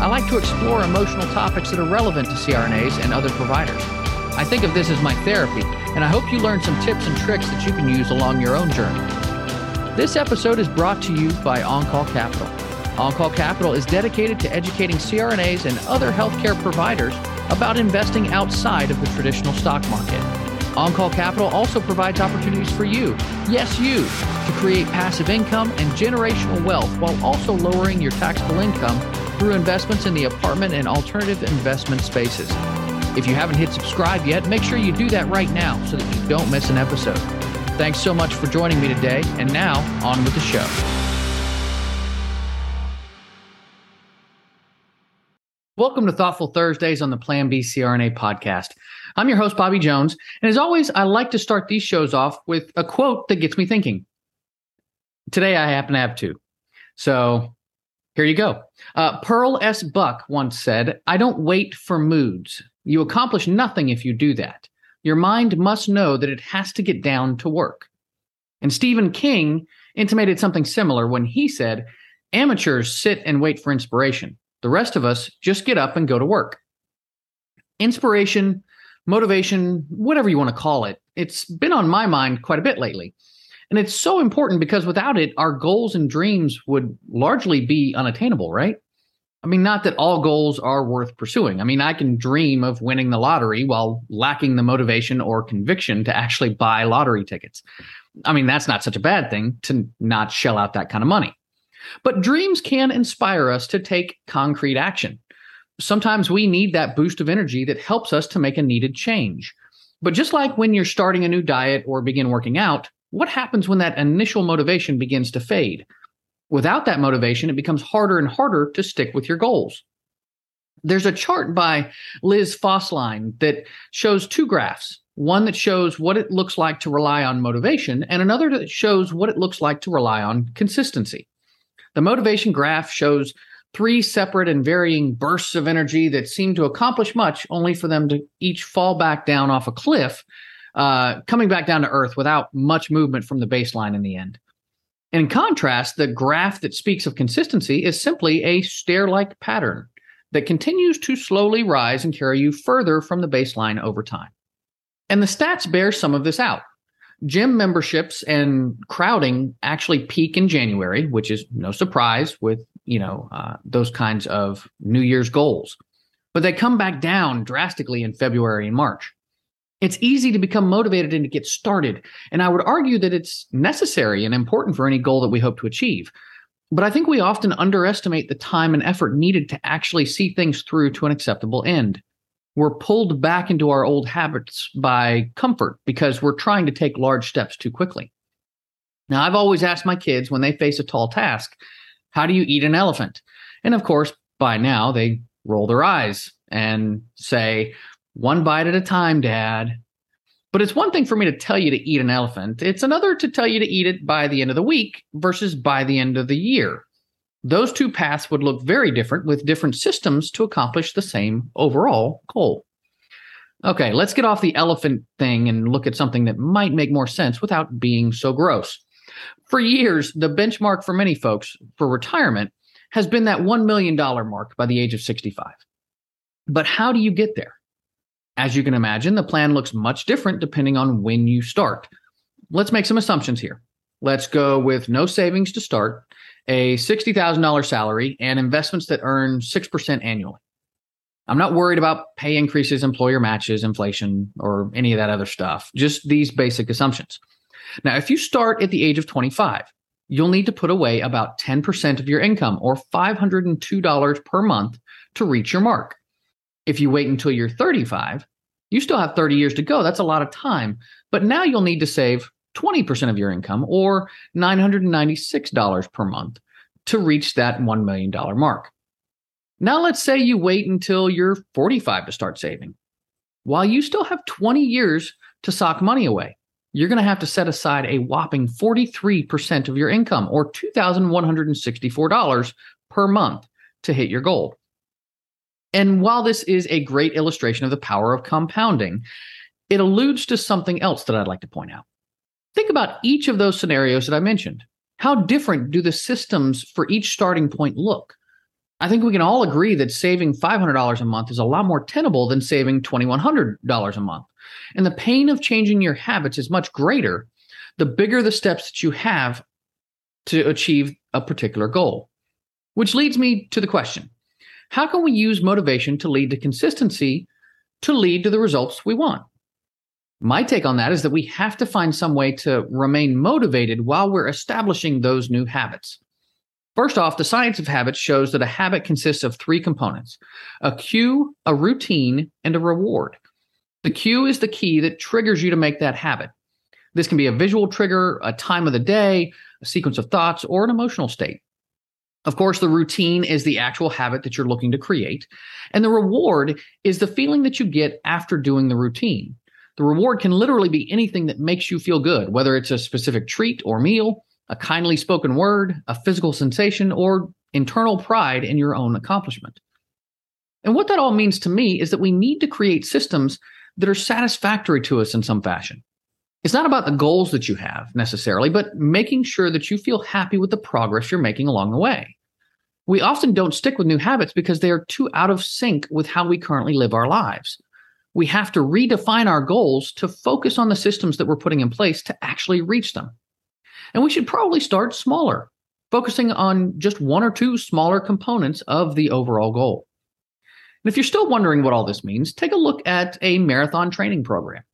I like to explore emotional topics that are relevant to CRNAs and other providers. I think of this as my therapy, and I hope you learn some tips and tricks that you can use along your own journey. This episode is brought to you by OnCall Capital. OnCall Capital is dedicated to educating CRNAs and other healthcare providers about investing outside of the traditional stock market. OnCall Capital also provides opportunities for you, yes, you, to create passive income and generational wealth while also lowering your taxable income through investments in the apartment and alternative investment spaces. If you haven't hit subscribe yet, make sure you do that right now so that you don't miss an episode. Thanks so much for joining me today, and now on with the show. Welcome to Thoughtful Thursdays on the Plan B CRNA podcast. I'm your host, Bobby Jones, and as always, I like to start these shows off with a quote that gets me thinking. Today, I happen to have two. So here you go. Uh, Pearl S. Buck once said, I don't wait for moods. You accomplish nothing if you do that. Your mind must know that it has to get down to work. And Stephen King intimated something similar when he said, Amateurs sit and wait for inspiration. The rest of us just get up and go to work. Inspiration, motivation, whatever you want to call it, it's been on my mind quite a bit lately. And it's so important because without it, our goals and dreams would largely be unattainable, right? I mean, not that all goals are worth pursuing. I mean, I can dream of winning the lottery while lacking the motivation or conviction to actually buy lottery tickets. I mean, that's not such a bad thing to not shell out that kind of money. But dreams can inspire us to take concrete action. Sometimes we need that boost of energy that helps us to make a needed change. But just like when you're starting a new diet or begin working out, what happens when that initial motivation begins to fade? Without that motivation, it becomes harder and harder to stick with your goals. There's a chart by Liz Fosslien that shows two graphs one that shows what it looks like to rely on motivation, and another that shows what it looks like to rely on consistency. The motivation graph shows three separate and varying bursts of energy that seem to accomplish much, only for them to each fall back down off a cliff uh, coming back down to earth without much movement from the baseline in the end. In contrast, the graph that speaks of consistency is simply a stair like pattern that continues to slowly rise and carry you further from the baseline over time. And the stats bear some of this out. Gym memberships and crowding actually peak in January, which is no surprise with you know uh, those kinds of New Year's goals. But they come back down drastically in February and March. It's easy to become motivated and to get started. And I would argue that it's necessary and important for any goal that we hope to achieve. But I think we often underestimate the time and effort needed to actually see things through to an acceptable end. We're pulled back into our old habits by comfort because we're trying to take large steps too quickly. Now, I've always asked my kids when they face a tall task, how do you eat an elephant? And of course, by now they roll their eyes and say, one bite at a time, Dad. But it's one thing for me to tell you to eat an elephant. It's another to tell you to eat it by the end of the week versus by the end of the year. Those two paths would look very different with different systems to accomplish the same overall goal. Okay, let's get off the elephant thing and look at something that might make more sense without being so gross. For years, the benchmark for many folks for retirement has been that $1 million mark by the age of 65. But how do you get there? As you can imagine, the plan looks much different depending on when you start. Let's make some assumptions here. Let's go with no savings to start, a $60,000 salary, and investments that earn 6% annually. I'm not worried about pay increases, employer matches, inflation, or any of that other stuff, just these basic assumptions. Now, if you start at the age of 25, you'll need to put away about 10% of your income or $502 per month to reach your mark. If you wait until you're 35, you still have 30 years to go. That's a lot of time. But now you'll need to save 20% of your income or $996 per month to reach that $1 million mark. Now, let's say you wait until you're 45 to start saving. While you still have 20 years to sock money away, you're going to have to set aside a whopping 43% of your income or $2,164 per month to hit your goal. And while this is a great illustration of the power of compounding, it alludes to something else that I'd like to point out. Think about each of those scenarios that I mentioned. How different do the systems for each starting point look? I think we can all agree that saving $500 a month is a lot more tenable than saving $2,100 a month. And the pain of changing your habits is much greater the bigger the steps that you have to achieve a particular goal. Which leads me to the question How can we use motivation to lead to consistency to lead to the results we want? My take on that is that we have to find some way to remain motivated while we're establishing those new habits. First off, the science of habits shows that a habit consists of three components a cue, a routine, and a reward. The cue is the key that triggers you to make that habit. This can be a visual trigger, a time of the day, a sequence of thoughts, or an emotional state. Of course, the routine is the actual habit that you're looking to create. And the reward is the feeling that you get after doing the routine. The reward can literally be anything that makes you feel good, whether it's a specific treat or meal, a kindly spoken word, a physical sensation, or internal pride in your own accomplishment. And what that all means to me is that we need to create systems that are satisfactory to us in some fashion. It's not about the goals that you have necessarily, but making sure that you feel happy with the progress you're making along the way. We often don't stick with new habits because they are too out of sync with how we currently live our lives. We have to redefine our goals to focus on the systems that we're putting in place to actually reach them. And we should probably start smaller, focusing on just one or two smaller components of the overall goal. And if you're still wondering what all this means, take a look at a marathon training program.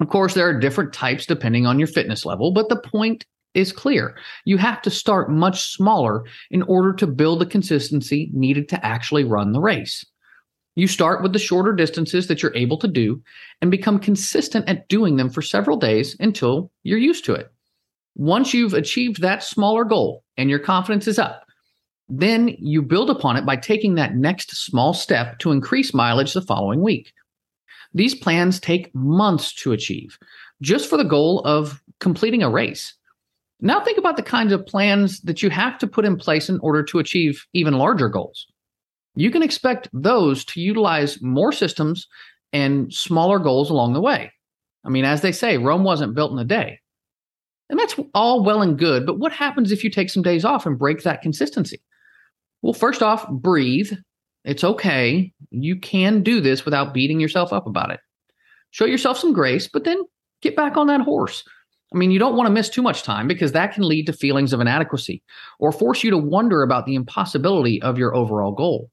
Of course, there are different types depending on your fitness level, but the point is clear. You have to start much smaller in order to build the consistency needed to actually run the race. You start with the shorter distances that you're able to do and become consistent at doing them for several days until you're used to it. Once you've achieved that smaller goal and your confidence is up, then you build upon it by taking that next small step to increase mileage the following week. These plans take months to achieve, just for the goal of completing a race. Now, think about the kinds of plans that you have to put in place in order to achieve even larger goals. You can expect those to utilize more systems and smaller goals along the way. I mean, as they say, Rome wasn't built in a day. And that's all well and good. But what happens if you take some days off and break that consistency? Well, first off, breathe. It's okay. You can do this without beating yourself up about it. Show yourself some grace, but then get back on that horse. I mean, you don't want to miss too much time because that can lead to feelings of inadequacy or force you to wonder about the impossibility of your overall goal.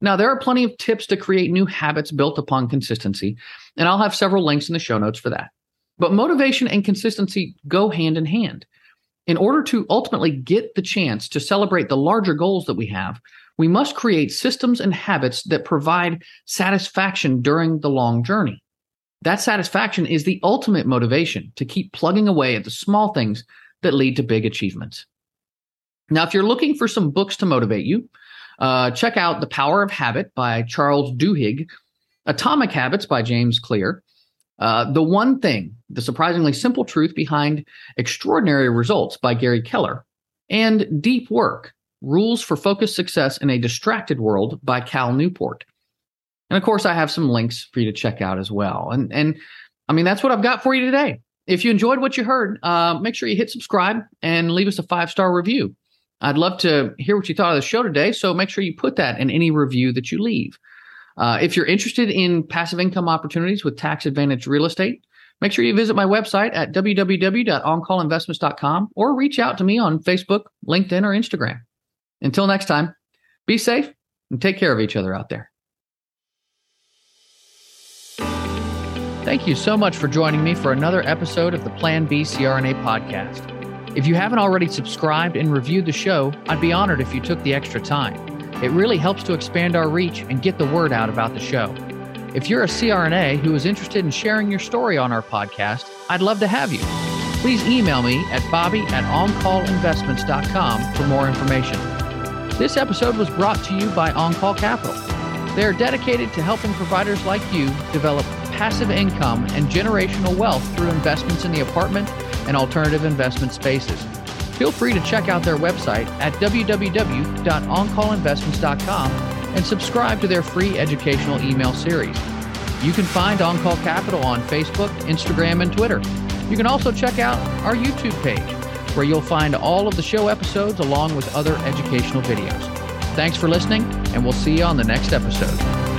Now, there are plenty of tips to create new habits built upon consistency, and I'll have several links in the show notes for that. But motivation and consistency go hand in hand. In order to ultimately get the chance to celebrate the larger goals that we have, we must create systems and habits that provide satisfaction during the long journey. That satisfaction is the ultimate motivation to keep plugging away at the small things that lead to big achievements. Now, if you're looking for some books to motivate you, uh, check out The Power of Habit by Charles Duhigg, Atomic Habits by James Clear, uh, the One Thing, The Surprisingly Simple Truth Behind Extraordinary Results by Gary Keller, and Deep Work Rules for Focused Success in a Distracted World by Cal Newport. And of course, I have some links for you to check out as well. And, and I mean, that's what I've got for you today. If you enjoyed what you heard, uh, make sure you hit subscribe and leave us a five star review. I'd love to hear what you thought of the show today. So make sure you put that in any review that you leave. Uh, if you're interested in passive income opportunities with tax advantage real estate, make sure you visit my website at www.oncallinvestments.com or reach out to me on Facebook, LinkedIn, or Instagram. Until next time, be safe and take care of each other out there. Thank you so much for joining me for another episode of the Plan B CRNA podcast. If you haven't already subscribed and reviewed the show, I'd be honored if you took the extra time. It really helps to expand our reach and get the word out about the show. If you're a CRNA who is interested in sharing your story on our podcast, I'd love to have you. Please email me at bobby at oncallinvestments.com for more information. This episode was brought to you by On Call Capital. They are dedicated to helping providers like you develop passive income and generational wealth through investments in the apartment and alternative investment spaces. Feel free to check out their website at www.oncallinvestments.com and subscribe to their free educational email series. You can find On Call Capital on Facebook, Instagram, and Twitter. You can also check out our YouTube page, where you'll find all of the show episodes along with other educational videos. Thanks for listening, and we'll see you on the next episode.